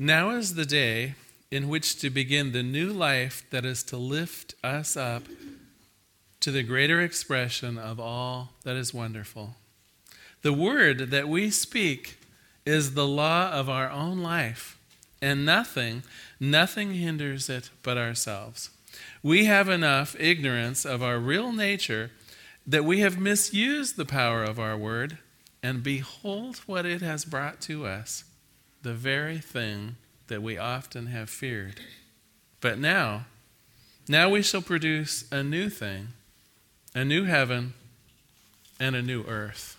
Now is the day in which to begin the new life that is to lift us up to the greater expression of all that is wonderful. The word that we speak is the law of our own life, and nothing, nothing hinders it but ourselves. We have enough ignorance of our real nature that we have misused the power of our word, and behold what it has brought to us the very thing that we often have feared. But now, now we shall produce a new thing, a new heaven, and a new earth.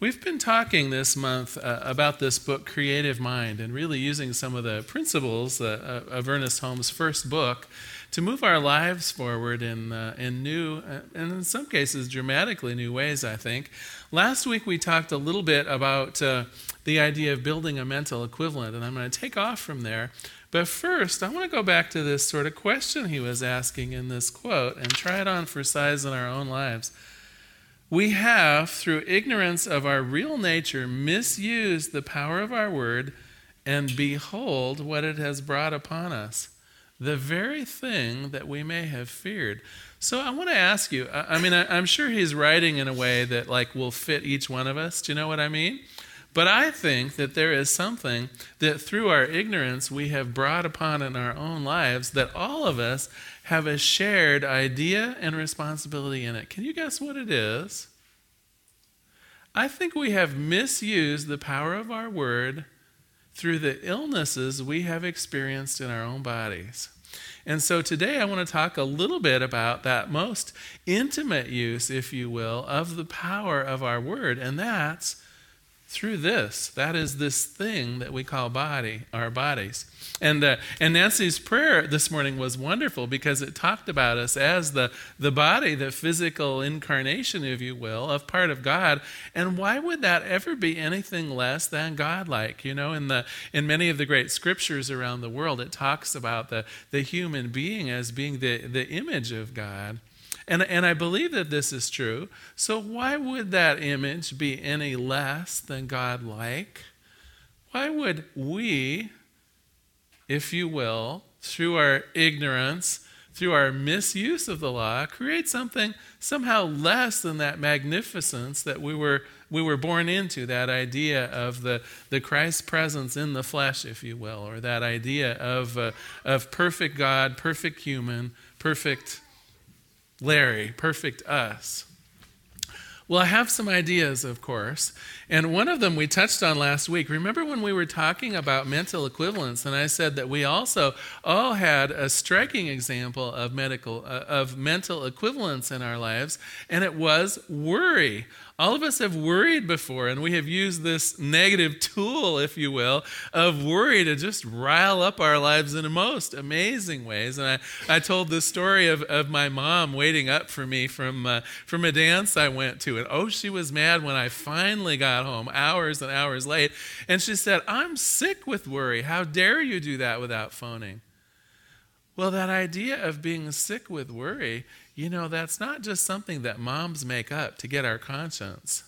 We've been talking this month uh, about this book, Creative Mind, and really using some of the principles uh, of Ernest Holmes' first book to move our lives forward in, uh, in new, uh, and in some cases, dramatically new ways, I think. Last week we talked a little bit about uh, the idea of building a mental equivalent, and I'm going to take off from there. But first, I want to go back to this sort of question he was asking in this quote and try it on for size in our own lives. We have, through ignorance of our real nature, misused the power of our word, and behold what it has brought upon us the very thing that we may have feared. So I want to ask you. I, I mean, I, am sure he's writing in a way that like will fit each one of us. Do you know what I mean? But I think that there is something that through our ignorance we have brought upon in our own lives that all of us have a shared idea and responsibility in it. Can you guess what it is? I think we have misused the power of our word through the illnesses we have experienced in our own bodies. And so today I want to talk a little bit about that most intimate use, if you will, of the power of our word, and that's through this. That is this thing that we call body, our bodies. And, uh, and Nancy's prayer this morning was wonderful because it talked about us as the, the body, the physical incarnation, if you will, of part of God. And why would that ever be anything less than godlike? You know, in, the, in many of the great scriptures around the world, it talks about the, the human being as being the, the image of God. And, and I believe that this is true. So, why would that image be any less than God like? Why would we, if you will, through our ignorance, through our misuse of the law, create something somehow less than that magnificence that we were, we were born into, that idea of the, the Christ presence in the flesh, if you will, or that idea of, uh, of perfect God, perfect human, perfect Larry, perfect us. Well, I have some ideas, of course. And one of them we touched on last week. Remember when we were talking about mental equivalence, and I said that we also all had a striking example of medical uh, of mental equivalence in our lives, and it was worry. All of us have worried before, and we have used this negative tool, if you will, of worry to just rile up our lives in the most amazing ways. And I, I told the story of, of my mom waiting up for me from, uh, from a dance I went to. And oh, she was mad when I finally got home, hours and hours late. And she said, I'm sick with worry. How dare you do that without phoning? Well, that idea of being sick with worry you know, that's not just something that moms make up to get our conscience.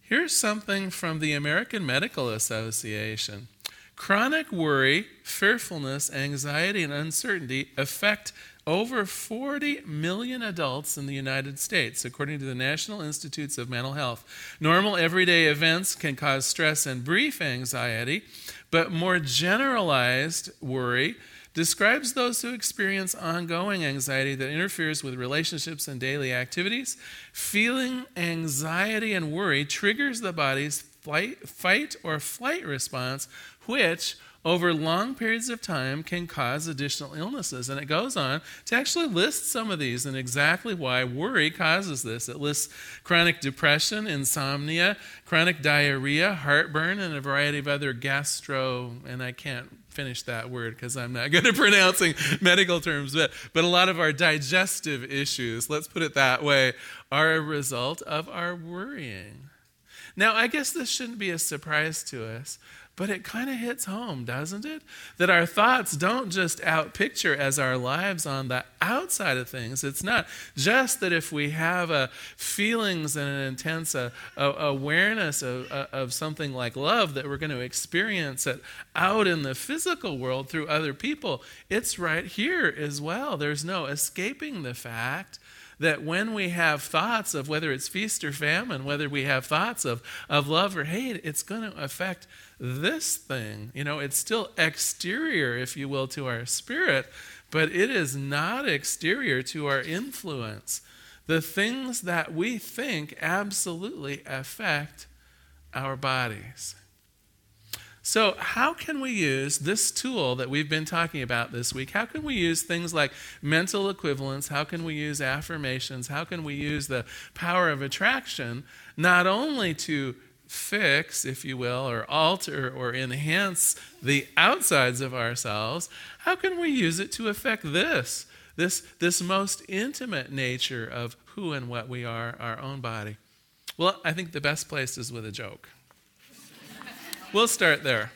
Here's something from the American Medical Association. Chronic worry, fearfulness, anxiety, and uncertainty affect over 40 million adults in the United States, according to the National Institutes of Mental Health. Normal everyday events can cause stress and brief anxiety, but more generalized worry describes those who experience ongoing anxiety that interferes with relationships and daily activities. Feeling anxiety and worry triggers the body's flight, fight or flight response, which over long periods of time can cause additional illnesses. And it goes on to actually list some of these and exactly why worry causes this. It lists chronic depression, insomnia, chronic diarrhea, heartburn, and a variety of other gastro, and I can't finish that word because I'm not good at pronouncing medical terms, but, but a lot of our digestive issues, let's put it that way, are a result of our worrying. Now, I guess this shouldn't be a surprise to us, but it kind of hits home, doesn't it? That our thoughts don't just outpicture as our lives on the outside of things. It's not just that if we have a feelings and an intense a, a awareness of, uh, of something like love that we're going to experience it out in the physical world through other people. It's right here as well. There's no escaping the fact that when we have thoughts of whether it's feast or famine, whether we have thoughts of, of love or hate, it's going to affect this thing. You know, it's still exterior, if you will, to our spirit, but it is not exterior to our influence. The things that we think absolutely affect our bodies. So, how can we use this tool that we've been talking about this week? How can we use things like mental equivalence? How can we use affirmations? How can we use the power of attraction not only to fix, if you will, or alter or enhance the outsides of ourselves? How can we use it to affect this? This, this most intimate nature of who and what we are, our own body. Well, I think the best place is with a joke. We'll start there.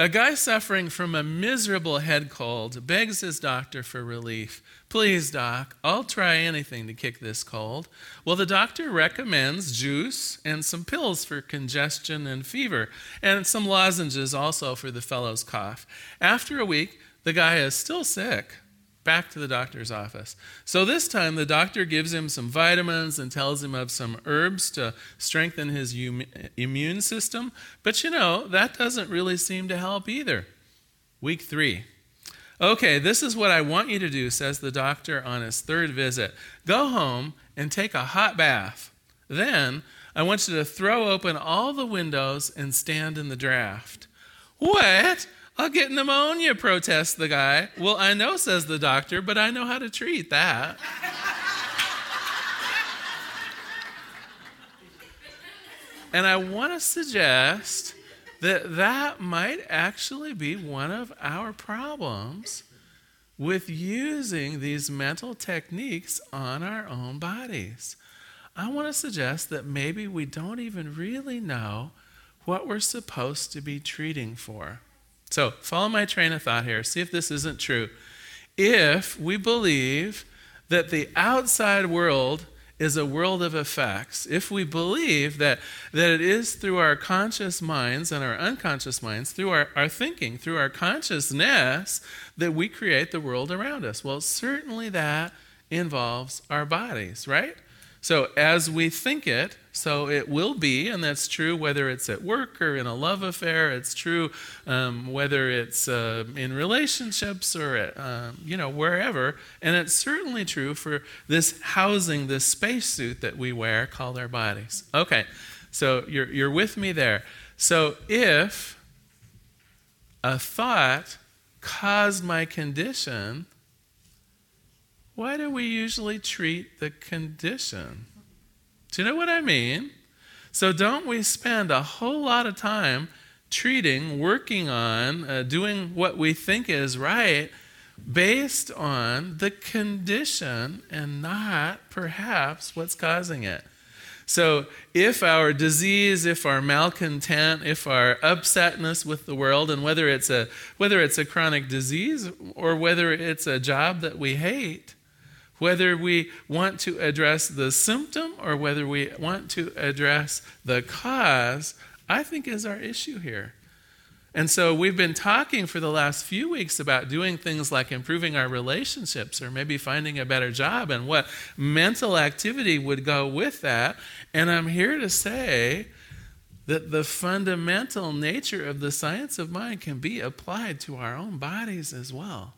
A guy suffering from a miserable head cold begs his doctor for relief. Please, doc, I'll try anything to kick this cold. Well, the doctor recommends juice and some pills for congestion and fever, and some lozenges also for the fellow's cough. After a week, the guy is still sick back to the doctor's office. So this time, the doctor gives him some vitamins and tells him of some herbs to strengthen his immune system. But you know, that doesn't really seem to help either. Week three. Okay, this is what I want you to do, says the doctor on his third visit. Go home and take a hot bath. Then I want you to throw open all the windows and stand in the draft. What? I'll get pneumonia, protests the guy. Well, I know, says the doctor, but I know how to treat that. and I want to suggest that that might actually be one of our problems with using these mental techniques on our own bodies. I want to suggest that maybe we don't even really know what we're supposed to be treating for. So, follow my train of thought here. See if this isn't true. If we believe that the outside world is a world of effects, if we believe that, that it is through our conscious minds and our unconscious minds, through our, our thinking, through our consciousness, that we create the world around us, well, certainly that involves our bodies, right? So, as we think it, so it will be, and that's true whether it's at work or in a love affair. It's true um, whether it's uh, in relationships or at, um, you know wherever. And it's certainly true for this housing, this spacesuit that we wear called our bodies. Okay, so you're you're with me there. So if a thought caused my condition, why do we usually treat the condition? Do you know what I mean? So, don't we spend a whole lot of time treating, working on, uh, doing what we think is right based on the condition and not perhaps what's causing it? So, if our disease, if our malcontent, if our upsetness with the world, and whether it's a whether it's a chronic disease or whether it's a job that we hate, whether we want to address the symptom or whether we want to address the cause, I think is our issue here. And so we've been talking for the last few weeks about doing things like improving our relationships or maybe finding a better job and what mental activity would go with that. And I'm here to say that the fundamental nature of the science of mind can be applied to our own bodies as well.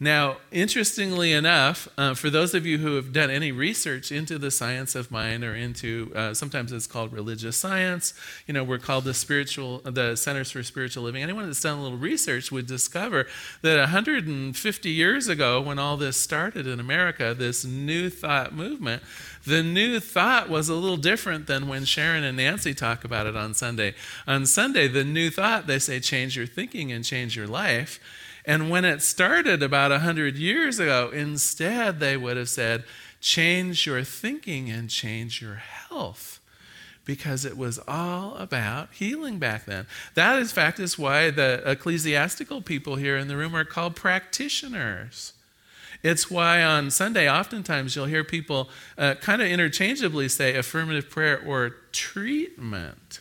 Now, interestingly enough, uh, for those of you who have done any research into the science of mind or into, uh, sometimes it's called religious science, you know, we're called the spiritual, the Centers for Spiritual Living. Anyone that's done a little research would discover that 150 years ago, when all this started in America, this new thought movement, the new thought was a little different than when Sharon and Nancy talk about it on Sunday. On Sunday, the new thought, they say, change your thinking and change your life. And when it started about 100 years ago, instead they would have said, change your thinking and change your health. because it was all about healing back then. That, in fact, is why the ecclesiastical people here in the room are called practitioners. It's why on Sunday, oftentimes you'll hear people uh, kind of interchangeably say affirmative prayer or treatment.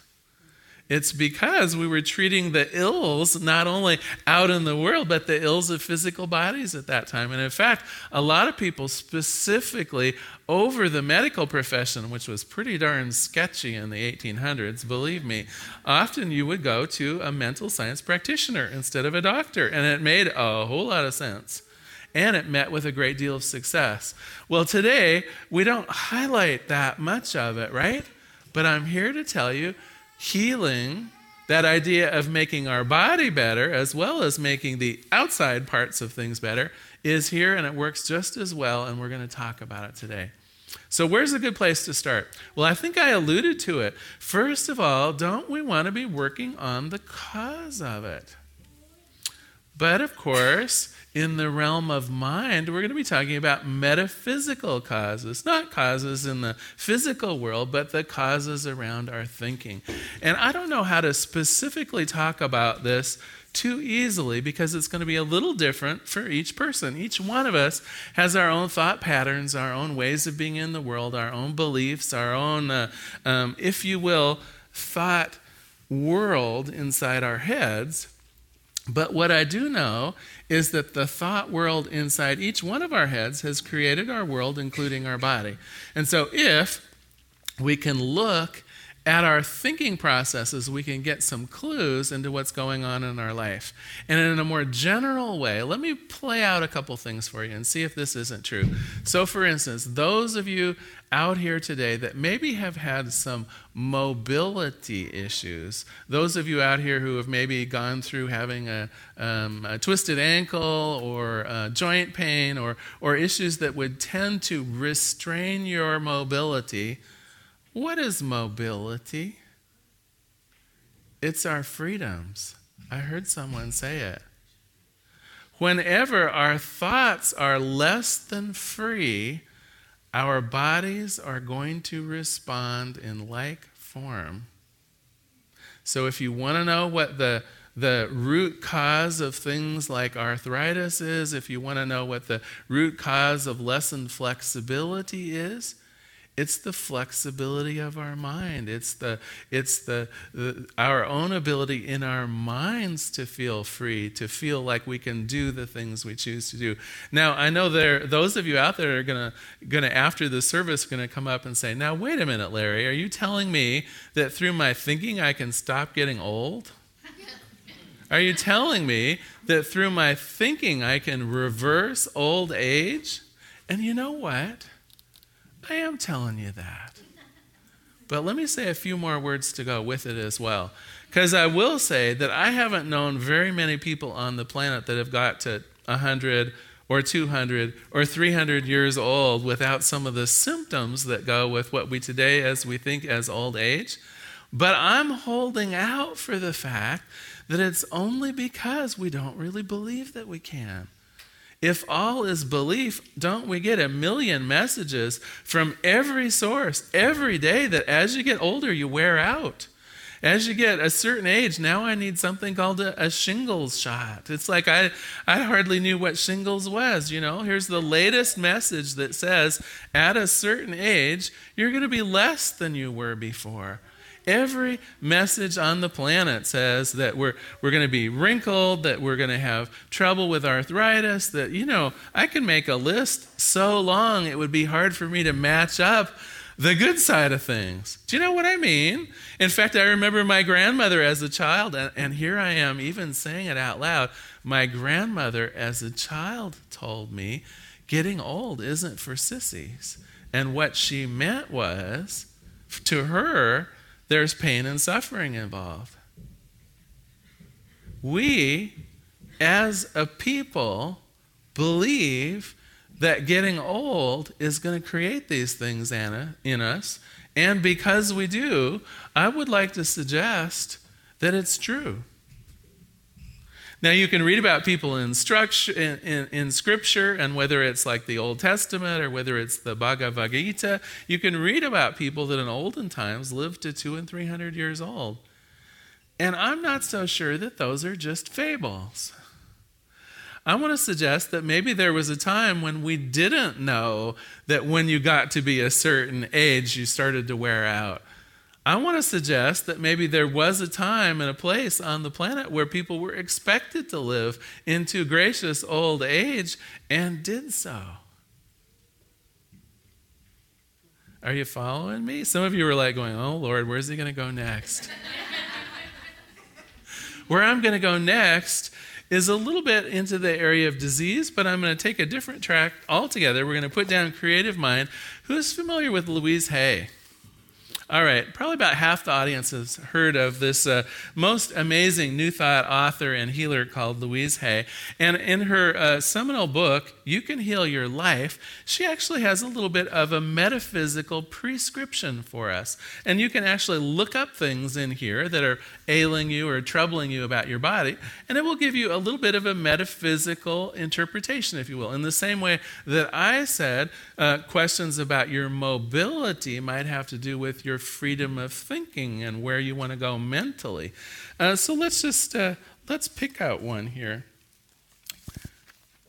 It's because we were treating the ills not only out in the world, but the ills of physical bodies at that time. And in fact, a lot of people specifically over the medical profession, which was pretty darn sketchy in the 1800s, believe me, often you would go to a mental science practitioner instead of a doctor. And it made a whole lot of sense and it met with a great deal of success. Well, today, we don't highlight that much of it, right? But I'm here to tell you healing, that idea of making our body better as well as making the outside parts of things better, is here and it works just as well, and we're going to talk about it today. So, where's a good place to start? Well, I think I alluded to it. First of all, don't we want to be working on the cause of it? But of course, in the realm of mind, we're going to be talking about metaphysical causes, not causes in the physical world, but the causes around our thinking. And I don't know how to specifically talk about this too easily because it's going to be a little different for each person. Each one of us has our own thought patterns, our own ways of being in the world, our own beliefs, our own, uh, um, if you will, thought world inside our heads. But what I do know is that the thought world inside each one of our heads has created our world, including our body. And so if we can look at our thinking processes, we can get some clues into what's going on in our life. And in a more general way, let me play out a couple things for you and see if this isn't true. So, for instance, those of you out here today that maybe have had some mobility issues, those of you out here who have maybe gone through having a, um, a twisted ankle or joint pain or, or issues that would tend to restrain your mobility what is mobility? It's our freedoms. I heard someone say it. Whenever our thoughts are less than free, our bodies are going to respond in like form. So, if you want to know what the, the root cause of things like arthritis is, if you want to know what the root cause of lessened flexibility is, it's the flexibility of our mind. It's the it's the, the, our own ability in our minds to feel free, to feel like we can do the things we choose to do. Now, I know there those of you out there are gonna gonna after the service gonna come up and say, "Now, wait a minute, Larry. Are you telling me that through my thinking I can stop getting old?" Are you telling me that through my thinking I can reverse old age? And you know what? I am telling you that. But let me say a few more words to go with it as well. Because I will say that I haven't known very many people on the planet that have got to 100 or 200 or 300 years old without some of the symptoms that go with what we today as we think as old age. But I'm holding out for the fact that it's only because we don't really believe that we can. If all is belief, don't we get a million messages from every source every day that as you get older, you wear out? As you get a certain age, now I need something called a, a, shingles shot. It's like I, I hardly knew what shingles was. You know, here's the latest message that says at a certain age, you're going to be less than you were before. Every message on the planet says that we're, we're going to be wrinkled, that we're going to have trouble with arthritis, that, you know, I can make a list so long it would be hard for me to match up the good side of things. Do you know what I mean? In fact, I remember my grandmother as a child, and, and here I am even saying it out loud. My grandmother as a child told me, getting old isn't for sissies. And what she meant was, to her, there's pain and suffering involved. We, as a people, believe that getting old is going to create these things Anna, in us. And because we do, I would like to suggest that it's true. Now, you can read about people in, in, in, in, Scripture, and whether it's like the Old Testament or whether it's the Bhagavad Gita, you can read about people that in olden times lived to two and three hundred years old. And I'm not so sure that those are just fables. I want to suggest that maybe there was a time when we didn't know that when you got to be a certain age, you started to wear out. I want to suggest that maybe there was a time and a place on the planet where people were expected to live into gracious old age and did so. Are you following me? Some of you were like going, Oh Lord, where's he going to go next? Where I'm going to go next is a little bit into the area of disease, but I'm going to take a different track altogether. We're going to put down Creative Mind. Who's familiar with Louise Hay? All right, probably about half the audience has heard of this uh, most amazing New Thought author and healer called Louise Hay. And in her uh, seminal book, You Can Heal Your Life, she actually has a little bit of a metaphysical prescription for us. And you can actually look up things in here that are ailing you or troubling you about your body, and it will give you a little bit of a metaphysical interpretation, if you will. In the same way that I said, uh, questions about your mobility might have to do with your your freedom of thinking and where you want to go mentally. Uh, so let's just uh, let's pick out one here.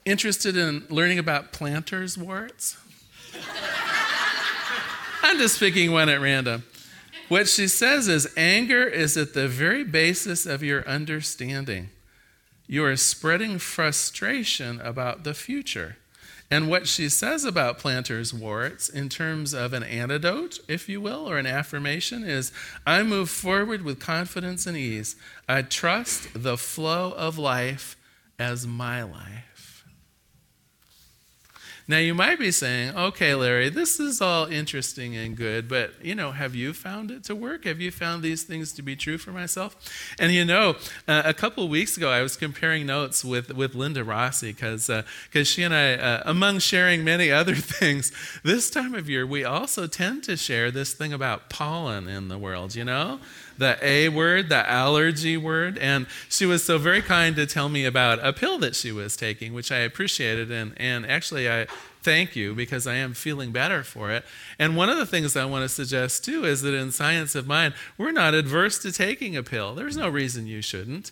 Interested in learning about planter's warts? I'm just picking one at random. What she says is anger is at the very basis of your understanding. You are spreading frustration about the future. And what she says about planter's warts, in terms of an antidote, if you will, or an affirmation, is I move forward with confidence and ease. I trust the flow of life as my life. Now, you might be saying, okay, Larry, this is all interesting and good, but, you know, have you found it to work? Have you found these things to be true for myself? And, you know, uh, a couple of weeks ago, I was comparing notes with, with Linda Rossi because uh, cause she and I, uh, among sharing many other things, this time of year, we also tend to share this thing about pollen in the world, you know? The A word, the allergy word. And she was so very kind to tell me about a pill that she was taking, which I appreciated. And, and actually, I thank you because I am feeling better for it. And one of the things I want to suggest too is that in Science of Mind, we're not adverse to taking a pill. There's no reason you shouldn't.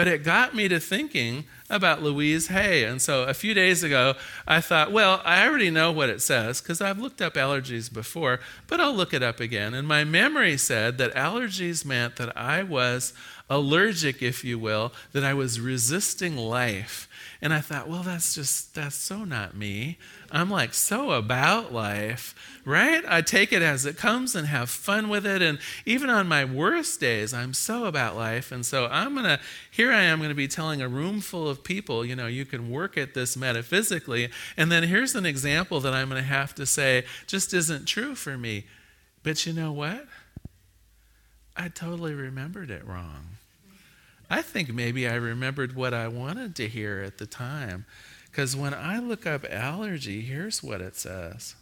But it got me to thinking about Louise Hay. And so a few days ago, I thought, well, I already know what it says because I've looked up allergies before, but I'll look it up again. And my memory said that allergies meant that I was allergic, if you will, that I was resisting life. And I thought, well, that's just, that's so not me. I'm like so about life, right? I take it as it comes and have fun with it. And even on my worst days, I'm so about life. And so I'm going to, here I am going to be telling a room full of people, you know, you can work at this metaphysically. And then here's an example that I'm going to have to say just isn't true for me. But you know what? I totally remembered it wrong. I think maybe I remembered what I wanted to hear at the time. Because when I look up allergy, here's what it says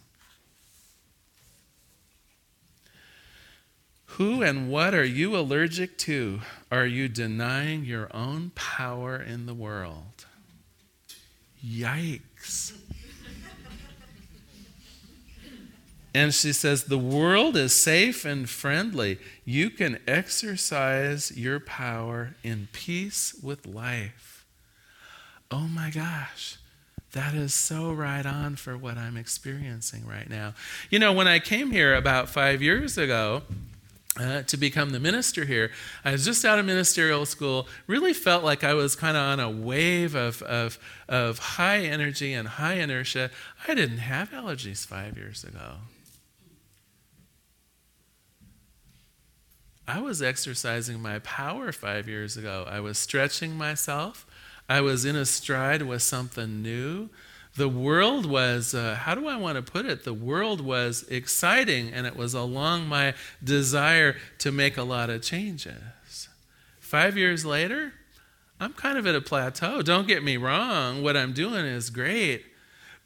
Who and what are you allergic to? Are you denying your own power in the world? Yikes. And she says, The world is safe and friendly. You can exercise your power in peace with life. Oh my gosh, that is so right on for what I'm experiencing right now. You know, when I came here about five years ago, uh, to become the minister here. I was just out of ministerial school, really felt like I was kind of on a wave of, of, of high energy and high inertia. I didn't have allergies five years ago. I was exercising my power five years ago. I was stretching myself. I was in a stride with something new. The world was, uh, how do I want to put it? The world was exciting and it was along my desire to make a lot of changes. Five years later, I'm kind of at a plateau. Don't get me wrong, what I'm doing is great.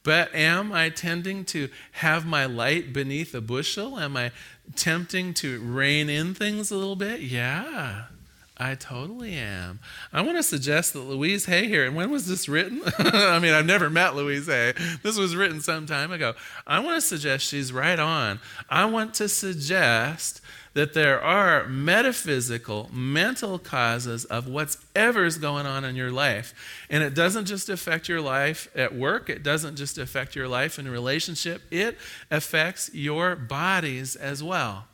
But am I tending to have my light beneath a bushel? Am I tempting to rein in things a little bit? Yeah. I totally am. I want to suggest that Louise Hay here, and when was this written? I mean, I've never met Louise Hay. This was written some time ago. I want to suggest she's right on. I want to suggest that there are metaphysical, mental causes of whatever's going on in your life. And it doesn't just affect your life at work, it doesn't just affect your life in a relationship, it affects your bodies as well.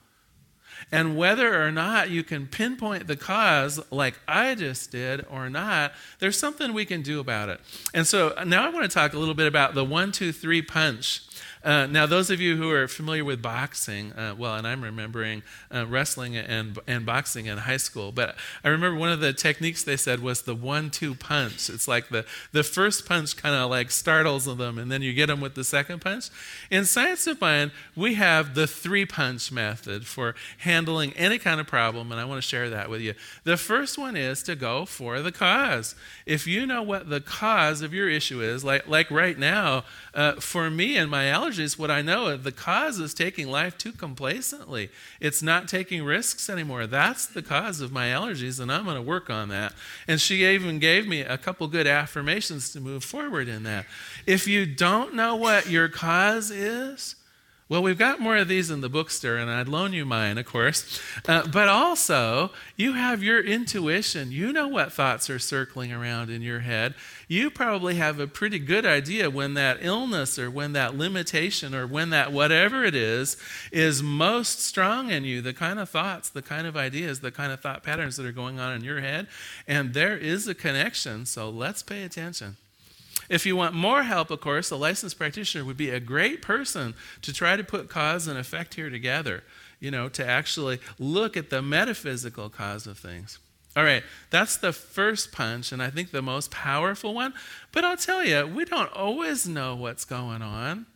And whether or not you can pinpoint the cause, like I just did, or not, there's something we can do about it. And so uh, now I want to talk a little bit about the one, two, three punch uh, now, those of you who are familiar with boxing, uh, well, and I'm remembering uh, wrestling and, and boxing in high school, but I remember one of the techniques they said was the one two punch. It's like the, the first punch kind of like startles them, and then you get them with the second punch. In Science of Mind, we have the three punch method for handling any kind of problem, and I want to share that with you. The first one is to go for the cause. If you know what the cause of your issue is, like, like right now, uh, for me and my allergies, what I know of the cause is taking life too complacently. It's not taking risks anymore. That's the cause of my allergies, and I'm going to work on that. And she even gave me a couple good affirmations to move forward in that. If you don't know what your cause is, well, we've got more of these in the bookstore, and I'd loan you mine, of course. Uh, but also, you have your intuition. You know what thoughts are circling around in your head. You probably have a pretty good idea when that illness or when that limitation or when that whatever it is is most strong in you, the kind of thoughts, the kind of ideas, the kind of thought patterns that are going on in your head. And there is a connection, so let's pay attention. If you want more help, of course, a licensed practitioner would be a great person to try to put cause and effect here together, you know, to actually look at the metaphysical cause of things. All right, that's the first punch, and I think the most powerful one. But I'll tell you, we don't always know what's going on.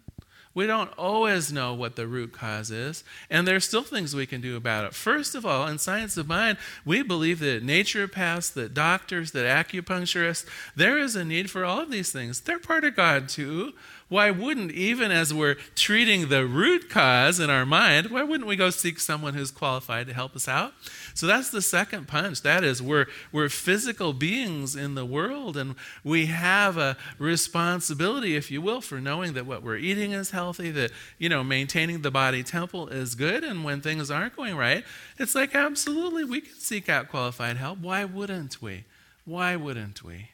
We don't always know what the root cause is, and there's still things we can do about it. First of all, in Science of Mind, we believe that naturopaths, that doctors, that acupuncturists, there is a need for all of these things. They're part of God too. Why wouldn't, even as we're treating the root cause in our mind, why wouldn't we go seek someone who's qualified to help us out? So that's the second punch. That is, we're, we're physical beings in the world, and we have a responsibility, if you will, for knowing that what we're eating is healthy, that, you know, maintaining the body temple is good, and when things aren't going right, it's like, absolutely, we can seek out qualified help. Why wouldn't we? Why wouldn't we?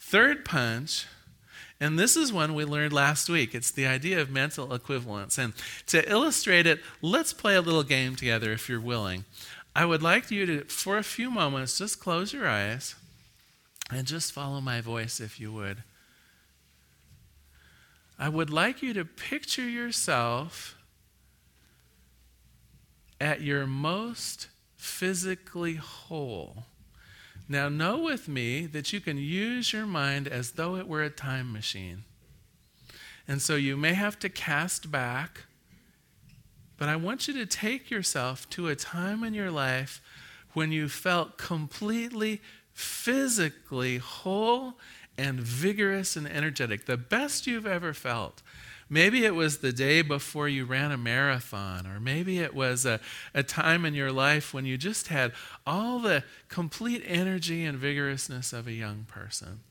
Third punch and this is one we learned last week. It's the idea of mental equivalence. And to illustrate it, let's play a little game together if you're willing. I would like you to, for a few moments, just close your eyes and just follow my voice if you would. I would like you to picture yourself at your most physically whole. Now, know with me that you can use your mind as though it were a time machine. And so you may have to cast back, but I want you to take yourself to a time in your life when you felt completely physically whole and vigorous and energetic, the best you've ever felt. Maybe it was the day before you ran a marathon, or maybe it was a, a time in your life when you just had all the complete energy and vigorousness of a young person.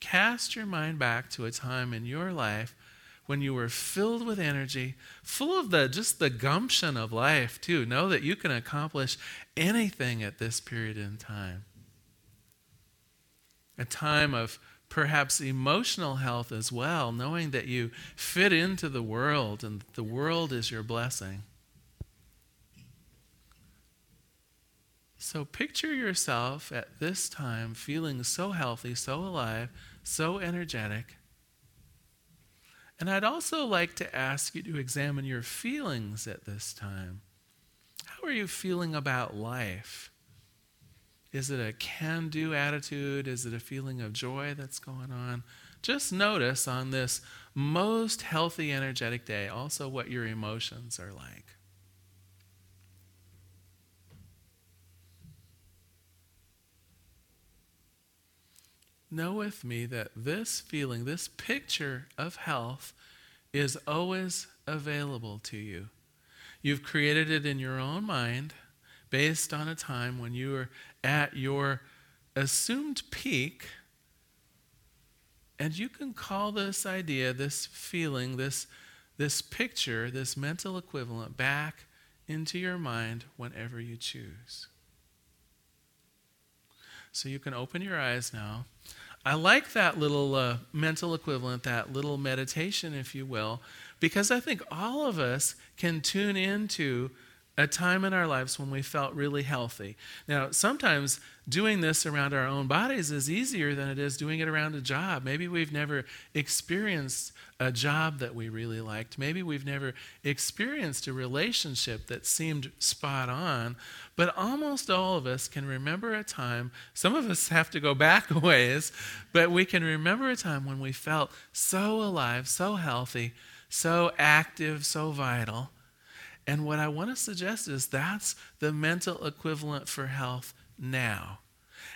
Cast your mind back to a time in your life when you were filled with energy, full of the just the gumption of life too. Know that you can accomplish anything at this period in time. A time of perhaps emotional health as well, knowing that you fit into the world and the world is your blessing. So picture yourself at this time feeling so healthy, so alive, so energetic. And I'd also like to ask you to examine your feelings at this time. How are you feeling about life? Is it a can do attitude? Is it a feeling of joy that's going on? Just notice on this most healthy, energetic day also what your emotions are like. Know with me that this feeling, this picture of health, is always available to you. You've created it in your own mind based on a time when you were at your assumed peak. And you can call this idea, this feeling, this, this picture, this mental equivalent back into your mind whenever you choose. So you can open your eyes now. I like that little uh, mental equivalent, that little meditation, if you will, because I think all of us can tune into a time in our lives when we felt really healthy. Now, sometimes doing this around our own bodies is easier than it is doing it around a job. Maybe we've never experienced a job that we really liked. Maybe we've never experienced a relationship that seemed spot on. But almost all of us can remember a time, some of us have to go back a ways, but we can remember a time when we felt so alive, so healthy, so active, so vital and what I want to suggest is that's the mental equivalent for health now.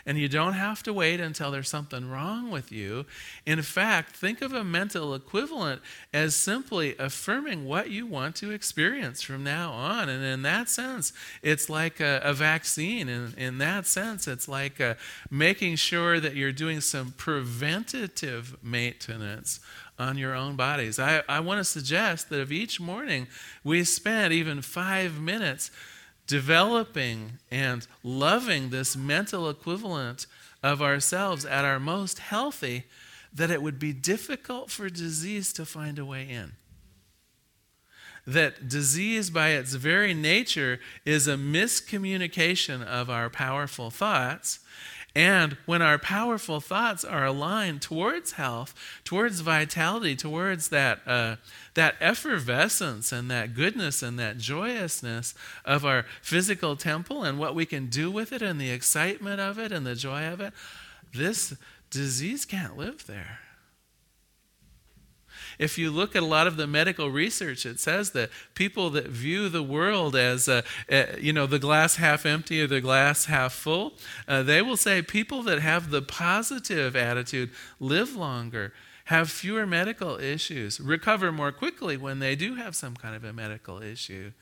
And you don't have to wait until there's something wrong with you. In fact, think of a mental equivalent as simply affirming what you want to experience from now on. And in that sense, it's like a, a vaccine. In, in that sense, it's like uh, making sure that you're doing some preventative maintenance on your own bodies. I, I want to suggest that if each morning we spend even five minutes developing and loving this mental equivalent of ourselves at our most healthy, that it would be difficult for disease to find a way in. That disease, by its very nature, is a miscommunication of our powerful thoughts and when our powerful thoughts are aligned towards health, towards vitality, towards that, uh, that effervescence and that goodness and that joyousness of our physical temple and what we can do with it and the excitement of it and the joy of it, this disease can't live there. If you look at a lot of the medical research, it says that people that view the world as, uh, uh, you know, the glass half empty or the glass half full, uh, they will say people that have the positive attitude live longer have fewer medical issues, recover more quickly when they do have some kind of a medical issue.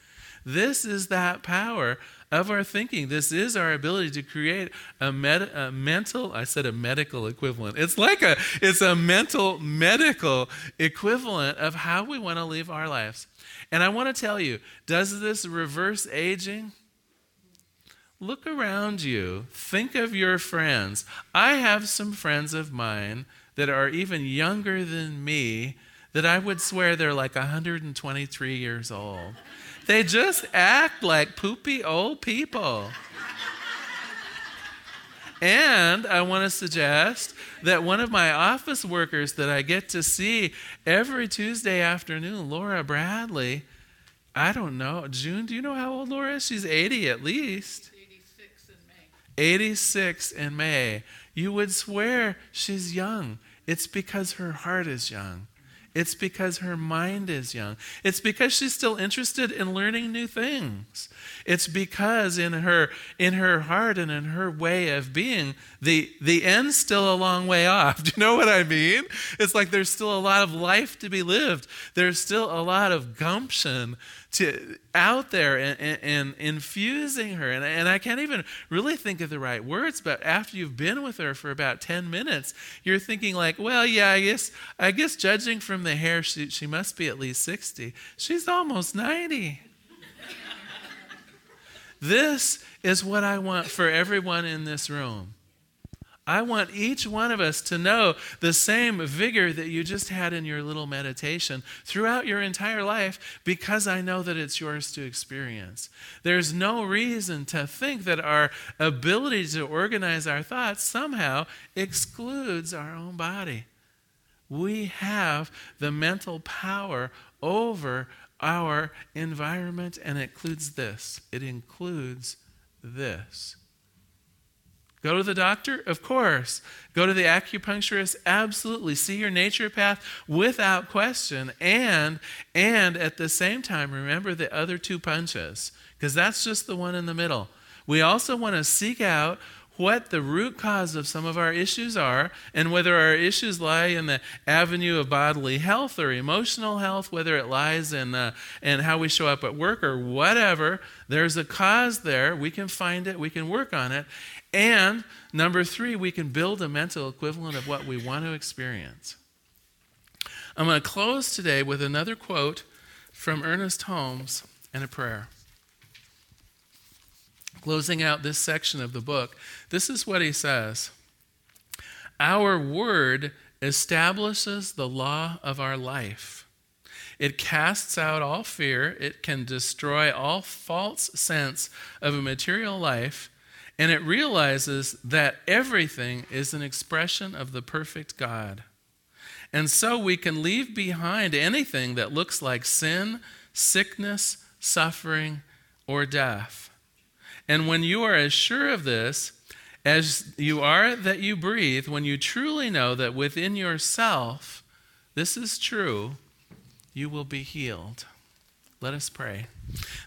This is that power of our thinking. This is our ability to create a, med- a, mental, I said a medical equivalent. It's like a, it's a mental, medical equivalent of how we want to live our lives. And I want to tell you, does this reverse aging? Look around you. Think of your friends. I have some friends of mine that are even younger than me that I would swear they're like 123 years old. They just act like poopy old people. And I want to suggest that one of my office workers that I get to see every Tuesday afternoon, Laura Bradley, I don't know. June, do you know how old Laura is? She's 80 at least. 86 in May. 86 in May. You would swear she's young. It's because her heart is young. It's because her mind is young. It's because she's still interested in learning new things. It's because in her in her heart and in her way of being, the the end's still a long way off. Do you know what I mean? It's like there's still a lot of life to be lived. There's still a lot of gumption to out there and, and, and, infusing her. And, and I can't even really think of the right words, but after you've been with her for about 10 minutes, you're thinking like, well, yeah, I guess, I guess judging from the hair, she, she must be at least 60. She's almost 90. This is what I want for everyone in this room. I want each one of us to know the same vigor that you just had in your little meditation throughout your entire life because I know that it's yours to experience. There's no reason to think that our ability to organize our thoughts somehow excludes our own body. We have the mental power over our environment, and it includes this it includes this. Go to the doctor? Of course. Go to the acupuncturist? Absolutely. See your naturopath without question. And and at the same time remember the other two punches because that's just the one in the middle. We also want to seek out what the root cause of some of our issues are, and whether our issues lie in the avenue of bodily health or emotional health, whether it lies in, uh, in how we show up at work or whatever. There's a cause there. We can find it, we can work on it. And number three, we can build a mental equivalent of what we want to experience. I'm going to close today with another quote from Ernest Holmes and a prayer. Closing out this section of the book, this is what he says Our word establishes the law of our life. It casts out all fear. It can destroy all false sense of a material life. And it realizes that everything is an expression of the perfect God. And so we can leave behind anything that looks like sin, sickness, suffering, or death. And when you are as sure of this as you are that you breathe, when you truly know that within yourself this is true, you will be healed. Let us pray.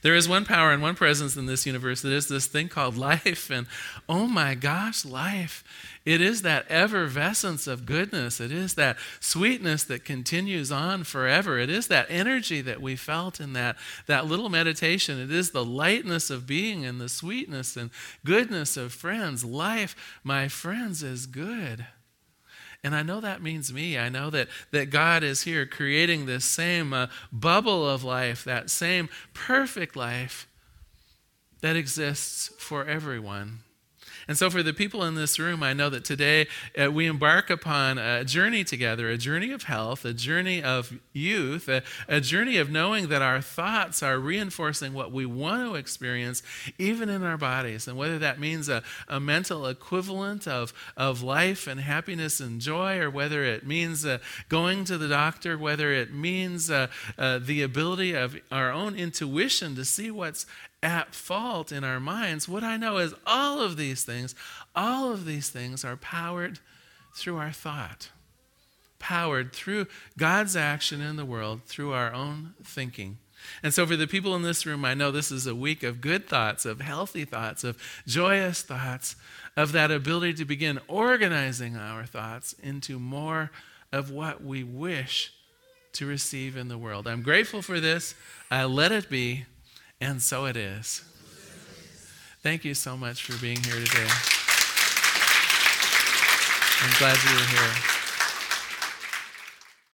There is one power and one presence in this universe that is this thing called life. And oh my gosh, life. It is that effervescence of goodness. It is that sweetness that continues on forever. It is that energy that we felt in that, that little meditation. It is the lightness of being and the sweetness and goodness of friends. Life, my friends, is good. And I know that means me. I know that, that God is here creating this same uh, bubble of life, that same perfect life that exists for everyone. And so, for the people in this room, I know that today uh, we embark upon a journey together a journey of health, a journey of youth, a, a, journey of knowing that our thoughts are reinforcing what we want to experience, even in our bodies. And whether that means a, a mental equivalent of, of life and happiness and joy, or whether it means uh, going to the doctor, whether it means uh, uh the ability of our own intuition to see what's at fault in our minds, what I know is all of these things, all of these things are powered through our thought, powered through God's action in the world, through our own thinking. And so, for the people in this room, I know this is a week of good thoughts, of healthy thoughts, of joyous thoughts, of that ability to begin organizing our thoughts into more of what we wish to receive in the world. I'm grateful for this. I let it be. And so it is. Thank you so much for being here today. I'm glad you were here.